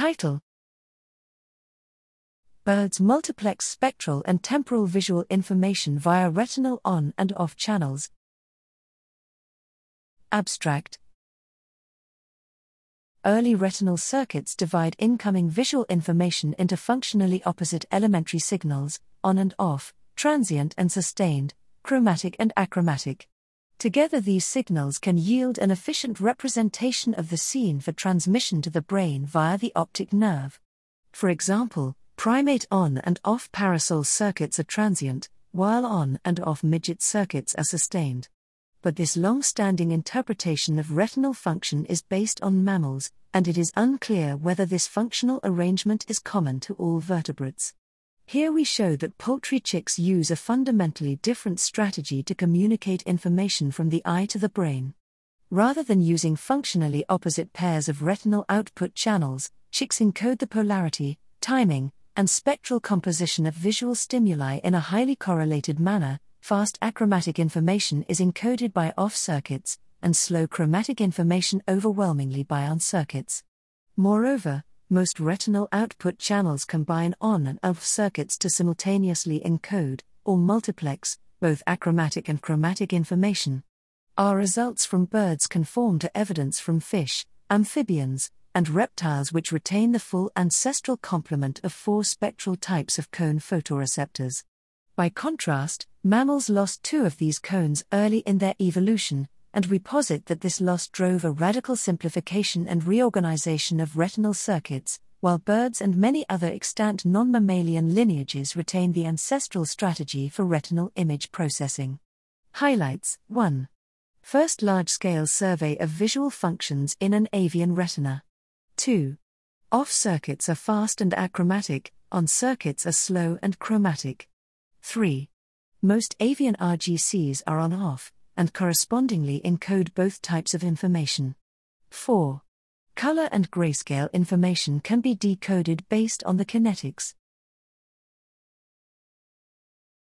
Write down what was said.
Title Birds multiplex spectral and temporal visual information via retinal on and off channels. Abstract Early retinal circuits divide incoming visual information into functionally opposite elementary signals, on and off, transient and sustained, chromatic and achromatic. Together, these signals can yield an efficient representation of the scene for transmission to the brain via the optic nerve. For example, primate on and off parasol circuits are transient, while on and off midget circuits are sustained. But this long standing interpretation of retinal function is based on mammals, and it is unclear whether this functional arrangement is common to all vertebrates. Here we show that poultry chicks use a fundamentally different strategy to communicate information from the eye to the brain. Rather than using functionally opposite pairs of retinal output channels, chicks encode the polarity, timing, and spectral composition of visual stimuli in a highly correlated manner. Fast achromatic information is encoded by off circuits, and slow chromatic information overwhelmingly by on circuits. Moreover, most retinal output channels combine on and off circuits to simultaneously encode, or multiplex, both achromatic and chromatic information. Our results from birds conform to evidence from fish, amphibians, and reptiles which retain the full ancestral complement of four spectral types of cone photoreceptors. By contrast, mammals lost two of these cones early in their evolution, and we posit that this loss drove a radical simplification and reorganization of retinal circuits, while birds and many other extant non mammalian lineages retain the ancestral strategy for retinal image processing. Highlights 1. First large scale survey of visual functions in an avian retina. 2. Off circuits are fast and achromatic, on circuits are slow and chromatic. 3. Most avian RGCs are on off, and correspondingly encode both types of information. 4. Color and grayscale information can be decoded based on the kinetics.